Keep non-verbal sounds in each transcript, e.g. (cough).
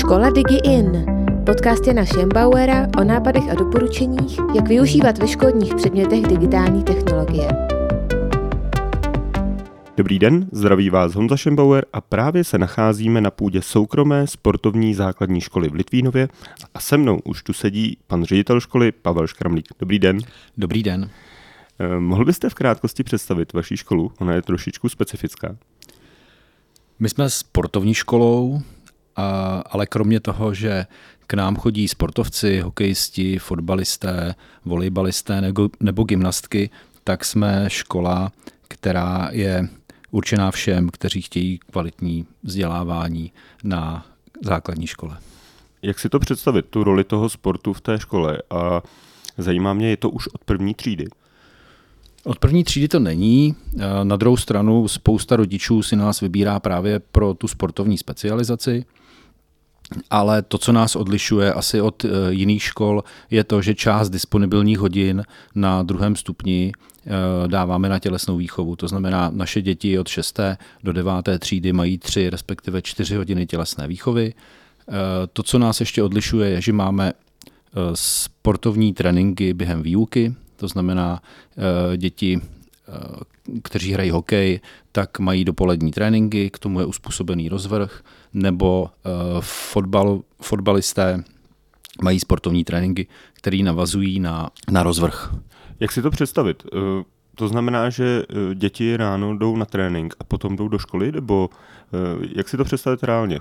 Škola DigiIn. Podcast Jana Schembauera o nápadech a doporučeních, jak využívat ve školních předmětech digitální technologie. Dobrý den, zdraví vás Honza Schembauer a právě se nacházíme na půdě soukromé sportovní základní školy v Litvínově a se mnou už tu sedí pan ředitel školy Pavel Škramlík. Dobrý den. Dobrý den. Eh, mohl byste v krátkosti představit vaši školu? Ona je trošičku specifická. My jsme sportovní školou, ale kromě toho, že k nám chodí sportovci, hokejisti, fotbalisté, volejbalisté nebo, nebo gymnastky, tak jsme škola, která je určená všem, kteří chtějí kvalitní vzdělávání na základní škole. Jak si to představit, tu roli toho sportu v té škole? A zajímá mě, je to už od první třídy? Od první třídy to není. Na druhou stranu spousta rodičů si nás vybírá právě pro tu sportovní specializaci. Ale to, co nás odlišuje asi od e, jiných škol, je to, že část disponibilních hodin na druhém stupni e, dáváme na tělesnou výchovu. To znamená, naše děti od 6. do 9. třídy mají 3, respektive 4 hodiny tělesné výchovy. E, to, co nás ještě odlišuje, je, že máme sportovní tréninky během výuky, to znamená děti kteří hrají hokej, tak mají dopolední tréninky, k tomu je uspůsobený rozvrh, nebo uh, fotbal, fotbalisté mají sportovní tréninky, které navazují na, na rozvrh. Jak si to představit? Uh, to znamená, že děti ráno jdou na trénink a potom jdou do školy, nebo jak si to představit reálně?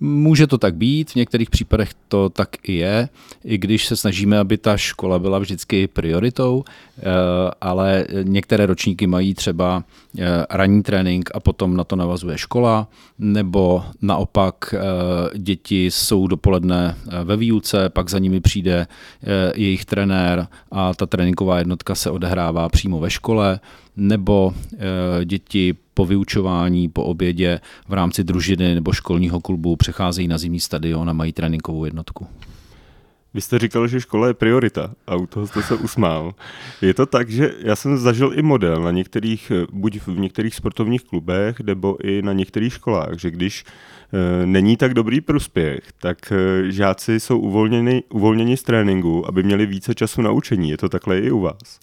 Může to tak být, v některých případech to tak i je, i když se snažíme, aby ta škola byla vždycky prioritou, eh, ale některé ročníky mají třeba eh, ranní trénink a potom na to navazuje škola, nebo naopak eh, děti jsou dopoledne ve výuce, pak za nimi přijde jejich trenér a ta tréninková jednotka se odehrává přímo ve škole, nebo děti po vyučování, po obědě v rámci družiny nebo školního klubu přecházejí na zimní stadion a mají tréninkovou jednotku. Vy jste říkal, že škola je priorita a u toho jste se usmál. Je to tak, že já jsem zažil i model na některých, buď v některých sportovních klubech, nebo i na některých školách, že když e, není tak dobrý prospěch, tak žáci jsou uvolněni, uvolněni z tréninku, aby měli více času na učení. Je to takhle i u vás?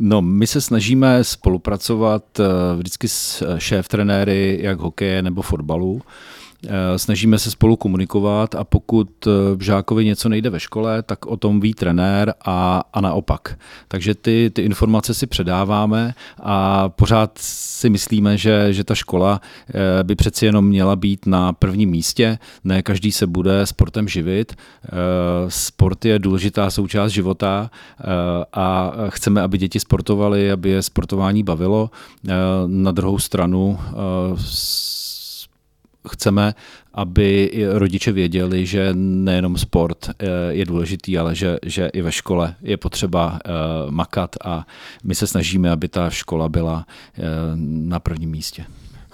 No, my se snažíme spolupracovat eh, vždycky s eh, šéf-trenéry, jak hokeje nebo fotbalu. Eh, snažíme se spolu komunikovat a pokud v žákovi něco nejde ve škole, tak o tom ví trenér a, a naopak. Takže ty, ty informace si předáváme a pořád si myslíme, že, že ta škola by přeci jenom měla být na prvním místě. Ne každý se bude sportem živit. Sport je důležitá součást života a chceme, aby děti sportovali, aby je sportování bavilo. Na druhou stranu chceme, aby rodiče věděli, že nejenom sport eh, je důležitý, ale že, že i ve škole je potřeba eh, makat a my se snažíme, aby ta škola byla eh, na prvním místě.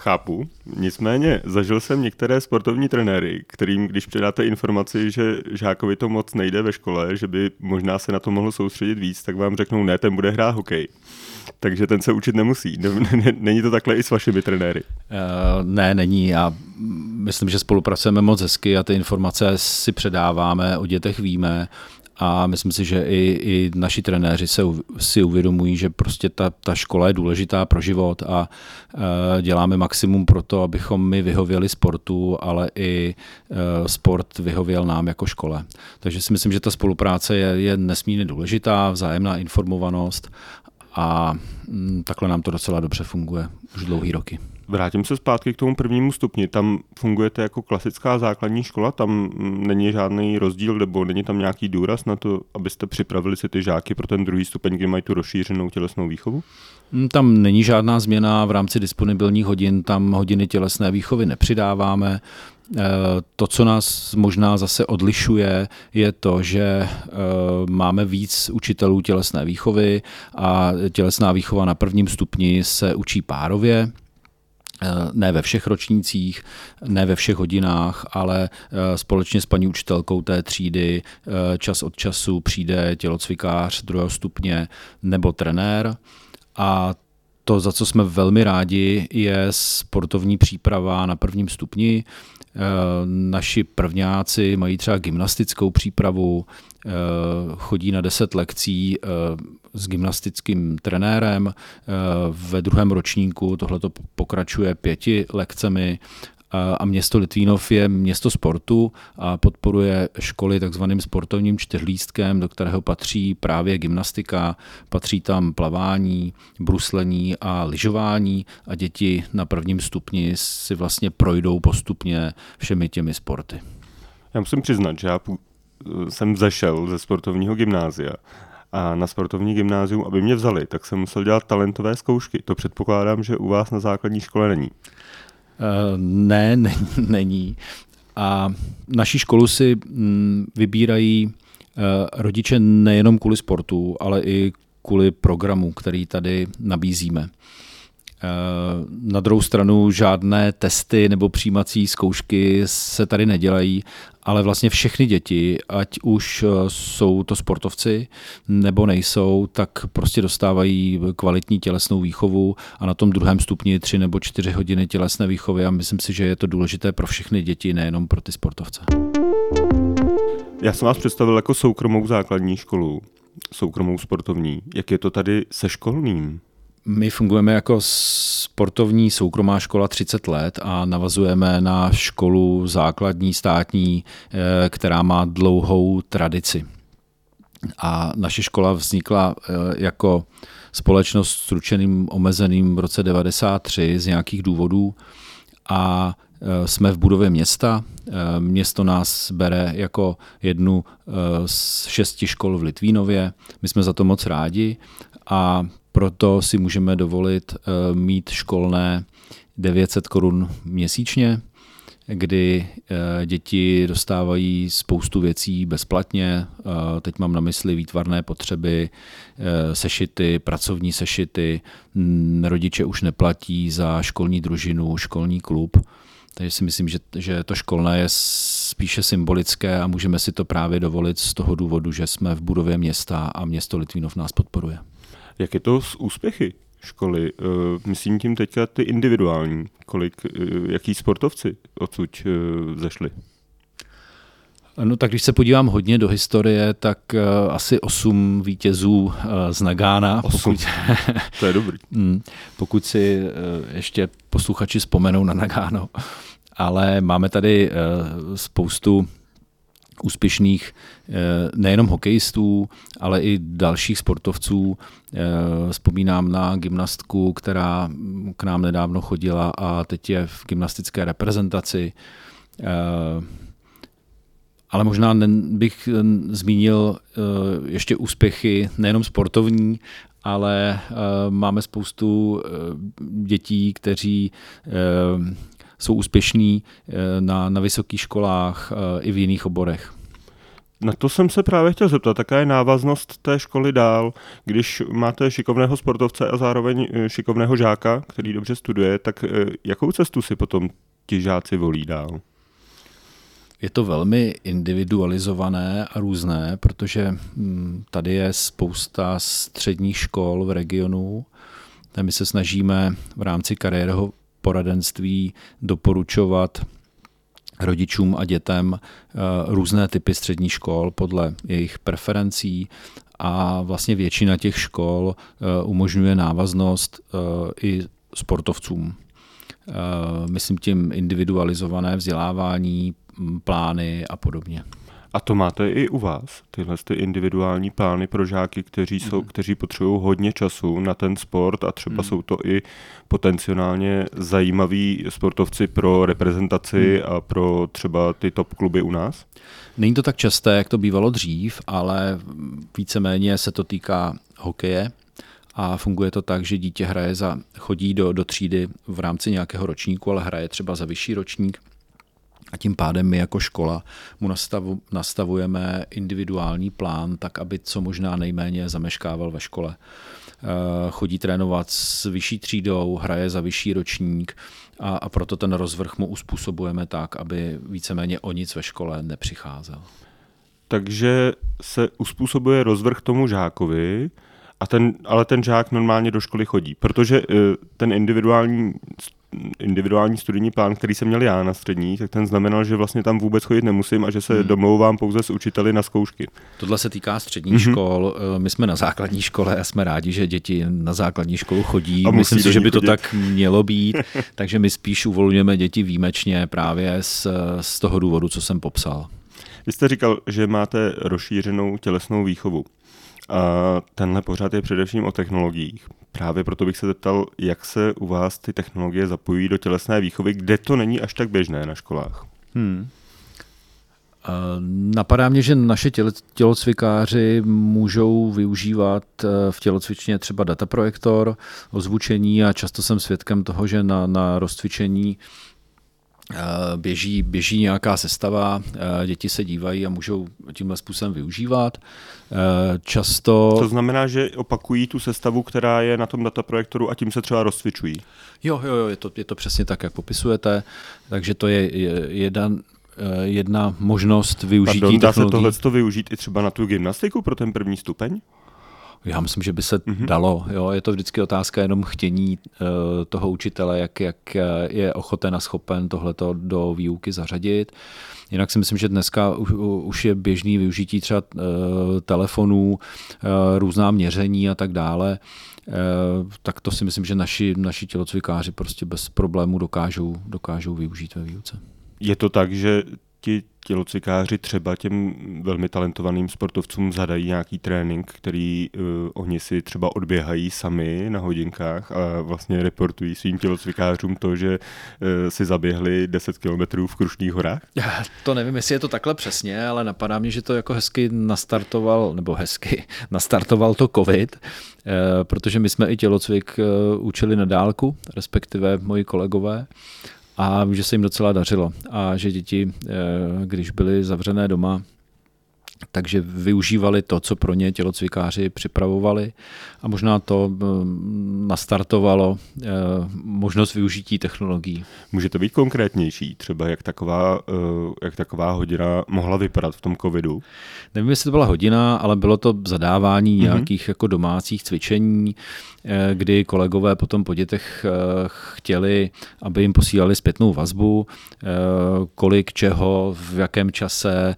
Chápu, nicméně zažil jsem některé sportovní trenéry, kterým, když předáte informaci, že žákovi to moc nejde ve škole, že by možná se na to mohl soustředit víc, tak vám řeknou, ne, ten bude hrát hokej. Takže ten se učit nemusí. Není to takhle i s vašimi trenéry? Uh, ne, není. Já myslím, že spolupracujeme moc hezky a ty informace si předáváme, o dětech víme a myslím si, že i, i naši trenéři se, si uvědomují, že prostě ta, ta škola je důležitá pro život a e, děláme maximum pro to, abychom my vyhověli sportu, ale i e, sport vyhověl nám jako škole. Takže si myslím, že ta spolupráce je, je nesmírně důležitá, vzájemná informovanost a mm, takhle nám to docela dobře funguje už dlouhý roky. Vrátím se zpátky k tomu prvnímu stupni. Tam fungujete jako klasická základní škola, tam není žádný rozdíl, nebo není tam nějaký důraz na to, abyste připravili si ty žáky pro ten druhý stupeň, kdy mají tu rozšířenou tělesnou výchovu? Mm, tam není žádná změna v rámci disponibilních hodin, tam hodiny tělesné výchovy nepřidáváme. Eh, to, co nás možná zase odlišuje, je to, že eh, máme víc učitelů tělesné výchovy a tělesná výchova na prvním stupni se učí párově. Eh, ne ve všech ročnících, ne ve všech hodinách, ale společně s paní učitelkou té třídy čas od času přijde tělocvikář druhého stupně nebo trenér a to, za co jsme velmi rádi, je sportovní příprava na prvním stupni. Naši prvňáci mají třeba gymnastickou přípravu, chodí na 10 lekcí s gymnastickým trenérem. Ve druhém ročníku tohleto pokračuje pěti lekcemi a město Litvínov je město sportu a podporuje školy takzvaným sportovním čtyřlístkem, do kterého patří právě gymnastika, patří tam plavání, bruslení a lyžování a děti na prvním stupni si vlastně projdou postupně všemi těmi sporty. Já musím přiznat, že já jsem zešel ze sportovního gymnázia a na sportovní gymnázium, aby mě vzali, tak jsem musel dělat talentové zkoušky. To předpokládám, že u vás na základní škole není. Eh, ne, (laughs) ne, není. A naší školu si mm, vybírají eh, rodiče nejenom kvůli sportu, ale i kvůli programu, který tady nabízíme. Eh, na druhou stranu žádné testy nebo přijímací zkoušky se tady nedělají ale vlastně všechny děti, ať už eh, jsou to sportovci nebo nejsou, tak prostě dostávají kvalitní tělesnou výchovu a na tom druhém stupni tři nebo čtyři hodiny tělesné výchovy a myslím si, že je to důležité pro všechny děti, nejenom pro ty sportovce. Já jsem vás představil jako soukromou základní školu, soukromou sportovní. Jak je to tady se školným? My fungujeme jako sportovní soukromá škola 30 let a navazujeme na školu základní státní, eh, která má dlouhou tradici. A naše škola vznikla eh, jako společnost s ručeným omezeným v roce 93 z nějakých důvodů a eh, jsme v budově města. Město nás bere jako jednu z šesti škol v Litvínově. My jsme za to moc rádi a proto si můžeme dovolit eh, mít školné 900 korun měsíčně, kdy eh, děti dostávají spoustu věcí bezplatně. Eh, teď mám na mysli výtvarné potřeby, sešity, pracovní sešity. Rodiče už neplatí za školní družinu, školní klub. Takže si myslím, že, že to školné je spíše symbolické a můžeme si to právě dovolit z toho důvodu, že jsme v budově města a město Litvínov nás podporuje. Jak je to s úspěchy školy? Eh, myslím tím teďka ty individuální. Kolik, eh, jaký sportovci odsud eh, zešli? No tak když se podívám hodně do historie, tak uh, asi osm vítězů uh, z Nagána. Pokud, (laughs) to je dobrý. (laughs) Mm, pokud si uh, ještě posluchači vzpomenou na Nagáno. Ale máme tady uh, spoustu úspěšných eh, nejenom hokejistů, ale i dalších sportovců. Eh, vzpomínám na gymnastku, která k nám nedávno chodila a teď je v gymnastické reprezentaci. Eh, ale možná bych zmínil ještě úspěchy nejenom sportovní, ale máme spoustu dětí, kteří jsou úspěšní eh, na, na vysokých školách eh, i v jiných oborech. Na to jsem se právě chtěl zeptat, jaká je návaznost té školy dál, když máte šikovného sportovce a zároveň eh, šikovného žáka, který dobře studuje, tak jakou cestu si potom ti žáci volí dál? Je to velmi individualizované a různé, protože hm, tady je spousta středních škol v regionu. My se snažíme v rámci kariérového poradenství doporučovat rodičům a dětem eh, různé typy středních škol podle jejich preferencí a vlastně většina těch škol eh, umožňuje návaznost eh, i sportovcům. Myslím tím individualizované vzdělávání, plány a podobně. A to máte i u vás, tyhle ty individuální plány pro žáky, kteří, jsou, mm. kteří potřebují hodně času na ten sport a třeba mm. jsou to i potenciálně zajímaví sportovci pro reprezentaci mm. a pro třeba ty top kluby u nás? Není to tak časté, jak to bývalo dřív, ale víceméně se to týká hokeje, a funguje to tak, že dítě hraje za, chodí do, do třídy v rámci nějakého ročníku, ale hraje třeba za vyšší ročník a tím pádem my jako škola mu nastavu, nastavujeme individuální plán, tak aby co možná nejméně zameškával ve škole. Eh, chodí trénovat s vyšší třídou, hraje za vyšší ročník a, a proto ten rozvrh mu uspůsobujeme tak, aby víceméně o nic ve škole nepřicházel. Takže se uspůsobuje rozvrh tomu žákovi, a ten, ale ten žák normálně do školy chodí, protože uh, ten individuální individuální studijní plán, který jsem měl já na střední, tak ten znamenal, že vlastně tam vůbec chodit nemusím a že se hmm. domlouvám pouze s učiteli na zkoušky. Tohle se týká středních mm-hmm. škol. Eh, my jsme na základní škole a jsme rádi, že děti na základní školu chodí. A Myslím si, že by to chodit. tak mělo být, (laughs) takže my spíš uvolňujeme děti výjimečně právě z, z toho důvodu, co jsem popsal. Vy jste říkal, že máte rozšířenou tělesnou výchovu. A tenhle pořád je především o technologiích. Právě proto bych se zeptal, jak se u vás ty technologie zapojují do tělesné výchovy, kde to není až tak běžné na školách. Hmm. Napadá mě, že naše tělocvikáři můžou využívat eh, v tělocvičně třeba dataprojektor, ozvučení a často jsem svědkem toho, že na, na rozcvičení běží, běží nějaká sestava, eh, děti se dívají a můžou tímhle způsobem využívat. Eh, často... To znamená, že opakují tu sestavu, která je na tom dataprojektoru a tím se třeba rozcvičují. Jo, jo, jo je, to, je to přesně tak, jak popisujete. Takže to je jeden, jedna možnost využití Pardon, dá se tohle využít i třeba na tu gymnastiku pro ten první stupeň? Já myslím, že by se mm-hmm. dalo. Jo. Je to vždycky otázka jenom chtění uh, toho učitele, jak, jak je ochoten a schopen tohleto do výuky zařadit. Jinak si myslím, že dneska už, už je běžný využití třeba uh, telefonů, uh, různá měření a tak dále. Uh, tak to si myslím, že naši, naši tělocvikáři prostě bez problémů dokážou, dokážou využít ve výuce. Je to tak, že ti tělocvikáři třeba těm velmi talentovaným sportovcům zadají nějaký trénink, který uh, oni si třeba odběhají sami na hodinkách a vlastně reportují svým tělocvikářům to, že uh, si zaběhli 10 kilometrů v Krušných horách? Já to nevím, jestli je to takhle přesně, ale napadá mě, že to jako hezky nastartoval, nebo hezky, (laughs) nastartoval to covid, uh, protože my jsme i tělocvik uh, učili na dálku, respektive moji kolegové a že se jim docela dařilo a že děti, eh, když byly zavřené doma, takže využívali to, co pro ně tělocvikáři připravovali a možná to eh, nastartovalo eh, možnost využití technologií. Může to být konkrétnější, třeba jak taková, jak taková hodina mohla vypadat v tom covidu? Nevím, jestli to byla hodina, ale bylo to zadávání mm-hmm. nějakých jako domácích cvičení, Eh, kdy kolegové potom po dětech eh, chtěli, aby jim posílali zpětnou vazbu, eh, kolik čeho, v jakém čase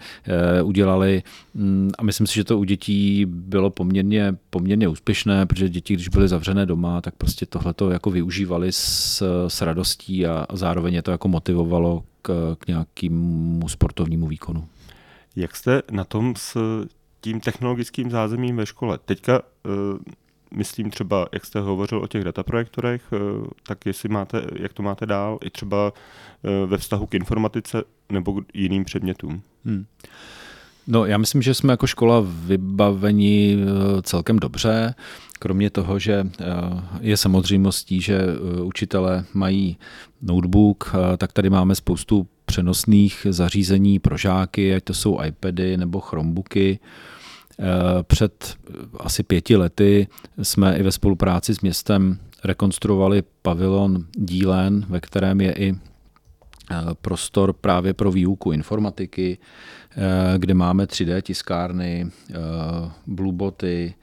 udělali. Mm, a myslím si, že to u dětí bylo poměrně, poměrně úspěšné, protože děti, když byly zavřené doma, tak prostě tohle to jako využívali s, s radostí a zároveň je to jako motivovalo k, k nějakému sportovnímu výkonu. Jak jste na tom s tím technologickým zázemím ve škole? Teďka myslím třeba, jak jste hovořil o těch dataprojektorech, eh, tak jestli máte, jak to máte dál, i třeba eh, ve vztahu k informatice nebo k jiným předmětům. Hmm. No, já myslím, že jsme jako škola vybaveni eh, celkem dobře, kromě toho, že je samozřejmostí, že učitelé mají notebook, tak tady máme spoustu přenosných zařízení pro žáky, ať to jsou iPady nebo Chromebooky. Eh, před asi pěti lety jsme i ve spolupráci s městem rekonstruovali pavilon Dílen, ve kterém je i eh, prostor právě pro výuku informatiky, eh, kde máme 3D tiskárny, blueboty,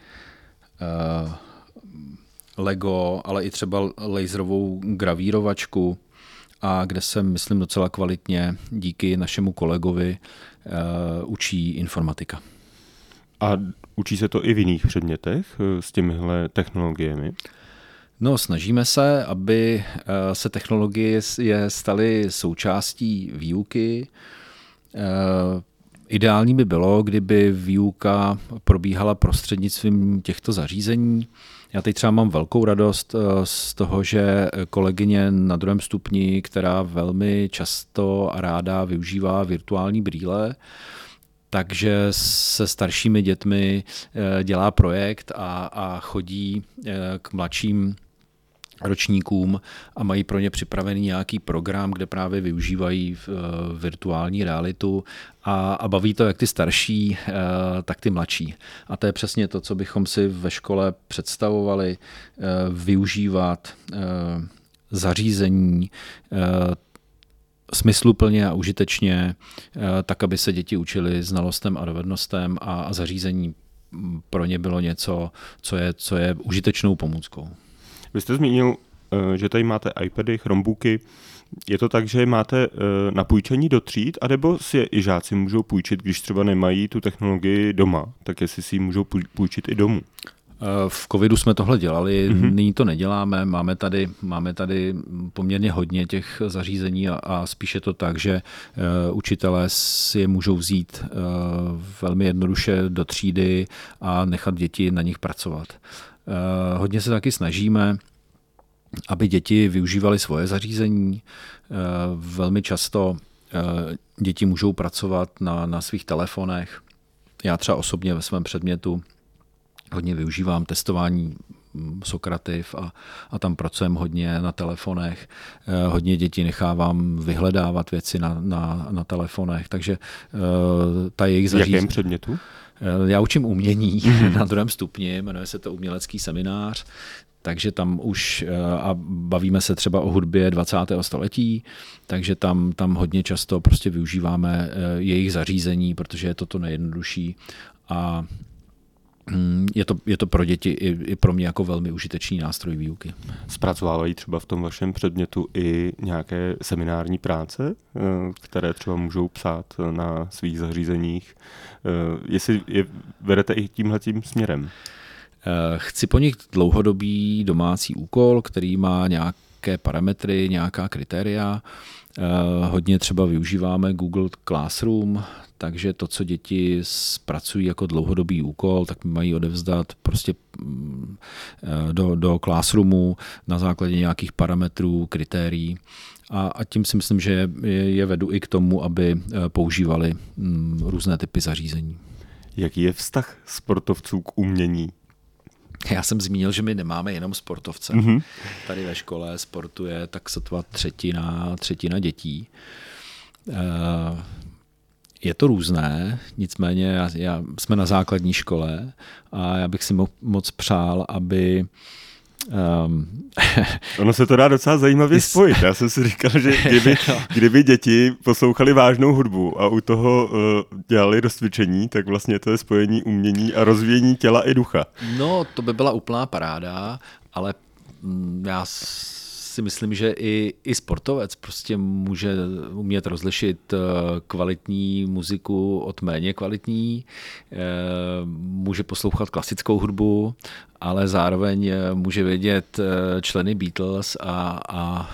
Lego, ale i třeba laserovou gravírovačku a kde se, myslím, docela kvalitně díky našemu kolegovi učí informatika. A učí se to i v jiných předmětech eh, s těmihle technologiemi? No, snažíme se, aby eh, se technologie je staly součástí výuky. Eh, ideální by bylo, kdyby výuka probíhala prostřednictvím těchto zařízení. Já teď třeba mám velkou radost z toho, že kolegyně na druhém stupni, která velmi často a ráda využívá virtuální brýle, takže se staršími dětmi eh, dělá projekt a, a chodí eh, k mladším ročníkům a mají pro ně připravený nějaký program, kde právě využívají eh, virtuální realitu a, a baví to jak ty starší, tak ty mladší. A to je přesně to, co bychom si ve škole představovali, využívat zařízení smysluplně a užitečně, eh, tak aby se děti učili znalostem a dovednostem a, zařízení pro ně bylo něco, co je, co je užitečnou pomůckou. Vy jste zmínil, eh, že tady máte iPady, Chromebooky. Je to tak, že máte eh, na půjčení do tříd, anebo si je i žáci můžou půjčit, když třeba nemají tu technologii doma, tak jestli si ji můžou půjčit i domů? Eh, v covidu jsme tohle dělali, mm-hmm. nyní to neděláme, máme tady, máme tady poměrně hodně těch zařízení a, a spíše to tak, že uh, učitelé si je můžou vzít uh, velmi jednoduše do třídy a nechat děti na nich pracovat. Uh, hodně se taky snažíme, aby děti využívaly svoje zařízení. Uh, velmi často uh, děti můžou pracovat na, na svých telefonech. Já třeba osobně ve svém předmětu hodně využívám testování mm, Sokrativ a, a tam pracujeme hodně na telefonech. Eh, hodně dětí nechávám vyhledávat věci na, na, na telefonech, takže eh, ta jejich zařízení... V jakém předmětu? Eh, já učím umění mm-hmm. (laughs) na druhém stupni, jmenuje se to umělecký seminář, takže tam už a bavíme se třeba o hudbě 20. století, takže tam, tam hodně často prostě využíváme jejich zařízení, protože je to to nejjednodušší a je to, je to pro děti i, i pro mě jako velmi užitečný nástroj výuky. Zpracovávají třeba v tom vašem předmětu i nějaké seminární práce, eh, které třeba můžou psát na svých zařízeních. Eh, jestli je vedete i tímhle tím směrem? Eh, chci po nich dlouhodobý domácí úkol, který má nějaké parametry, nějaká kritéria. Hodně třeba využíváme Google Classroom, takže to, co děti zpracují jako dlouhodobý úkol, tak mají odevzdat prostě mm, eh, do, do classroomu na základě nějakých parametrů, kritérií. A, a tím si myslím, že je, je vedu i k tomu, aby eh, používali mm, různé typy zařízení. Jaký je vztah sportovců k umění? Já jsem zmínil, že my nemáme jenom sportovce. Mm-hmm. Tady ve škole sportuje tak sotva třetina, třetina dětí. Eh, je to různé, nicméně já, já, jsme na základní škole a já bych si mo, moc přál, aby Um, (laughs) ono se to dá docela zajímavě spojit. Já jsem si říkal, že (laughs) kdyby, kdyby děti poslouchali vážnou hudbu a u toho uh, dělali rozcvičení, tak vlastně to je spojení umění a rozvíjení těla i ducha. No, to by byla úplná paráda, ale mm, já si myslím, že i, i sportovec prostě může umět rozlišit eh, kvalitní muziku od méně kvalitní, eh, může poslouchat klasickou hudbu, ale zároveň eh, může vědět členy Beatles a, a,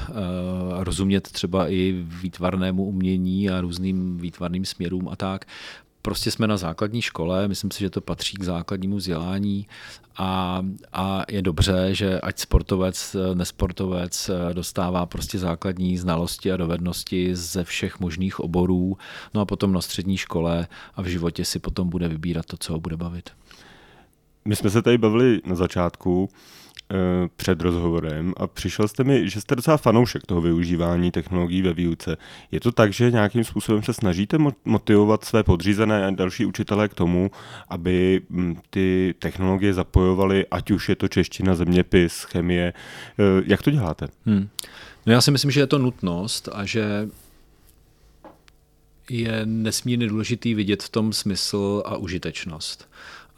a rozumět třeba i výtvarnému umění a různým výtvarným směrům a tak prostě jsme na základní škole, myslím si, že to patří k základnímu vzdělání a, a je dobře, že ať sportovec, nesportovec dostává prostě základní znalosti a dovednosti ze všech možných oborů, no a potom na střední škole a v životě si potom bude vybírat to, co ho bude bavit. My jsme se tady bavili na začátku Eh, před rozhovorem a přišel jste mi, že jste docela fanoušek toho využívání technologií ve výuce. Je to tak, že nějakým způsobem se snažíte motivovat své podřízené a další učitele k tomu, aby hm, ty technologie zapojovali, ať už je to čeština, zeměpis, chemie. Eh, jak to děláte? Hmm. No já si myslím, že je to nutnost a že je nesmírně důležitý vidět v tom smysl a užitečnost.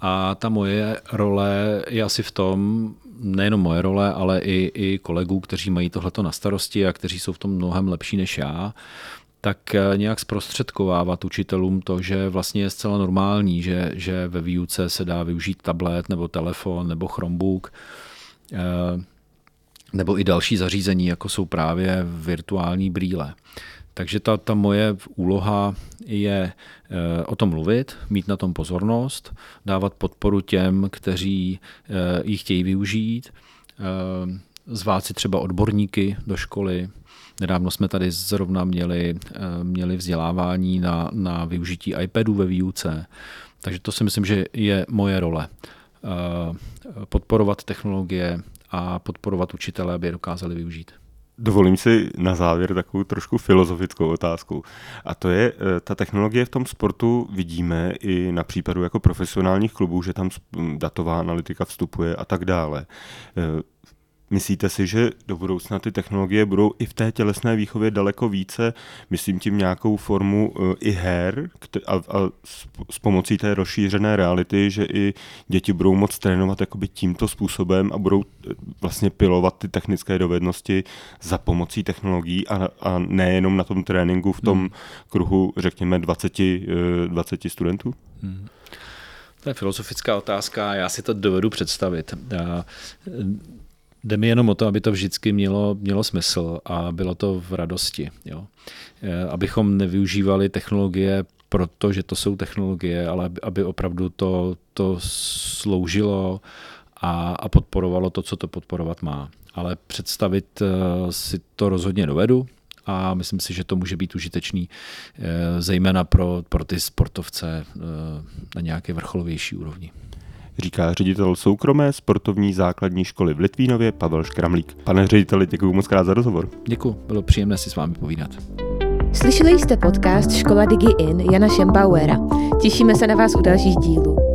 A ta moje role je asi v tom, nejenom moje role, ale i, i kolegů, kteří mají tohleto na starosti a kteří jsou v tom mnohem lepší než já, tak eh, nějak zprostředkovávat učitelům to, že vlastně je zcela normální, že, že ve výuce se dá využít tablet nebo telefon nebo Chromebook eh, nebo i další zařízení, jako jsou právě virtuální brýle. Takže ta, ta moje úloha je eh, o tom mluvit, mít na tom pozornost, dávat podporu těm, kteří eh, ji chtějí využít, eh, zvát si třeba odborníky do školy. Nedávno jsme tady zrovna měli, měli vzdělávání na, na využití iPadů ve výuce. Takže to si myslím, že je moje role. Podporovat technologie a podporovat učitele, aby je dokázali využít. Dovolím si na závěr takovou trošku filozofickou otázku. A to je, eh, ta technologie v tom sportu vidíme i na případu jako profesionálních klubů, že tam datová analytika vstupuje a tak dále. Eh, Myslíte si, že do budoucna ty technologie budou i v té tělesné výchově daleko více, myslím tím nějakou formu uh, i her a, a s, pomocí té rozšířené reality, že i děti budou moct trénovat jakoby tímto způsobem a budou eh, vlastně pilovat ty technické dovednosti za pomocí technologií a, a nejenom na tom tréninku v tom hmm. kruhu, řekněme, 20, 20 studentů? Hmm. To je filozofická otázka, já si to dovedu představit. Jde mi jenom o to, aby to vždycky mělo, mělo smysl a bylo to v radosti. Jo. E, abychom nevyužívali technologie proto, že to jsou technologie, ale aby opravdu to, to sloužilo a, a podporovalo to, co to podporovat má. Ale představit e, si to rozhodně dovedu a myslím si, že to může být užitečný e, zejména pro, pro ty sportovce na nějaké vrcholovější úrovni říká ředitel soukromé sportovní základní školy v Litvínově Pavel Škramlík. Pane řediteli, děkuji moc krát za rozhovor. Děkuji, bylo příjemné si s vámi povídat. Slyšeli jste podcast Škola Digi In Jana Šembauera. Těšíme se na vás u dalších dílů.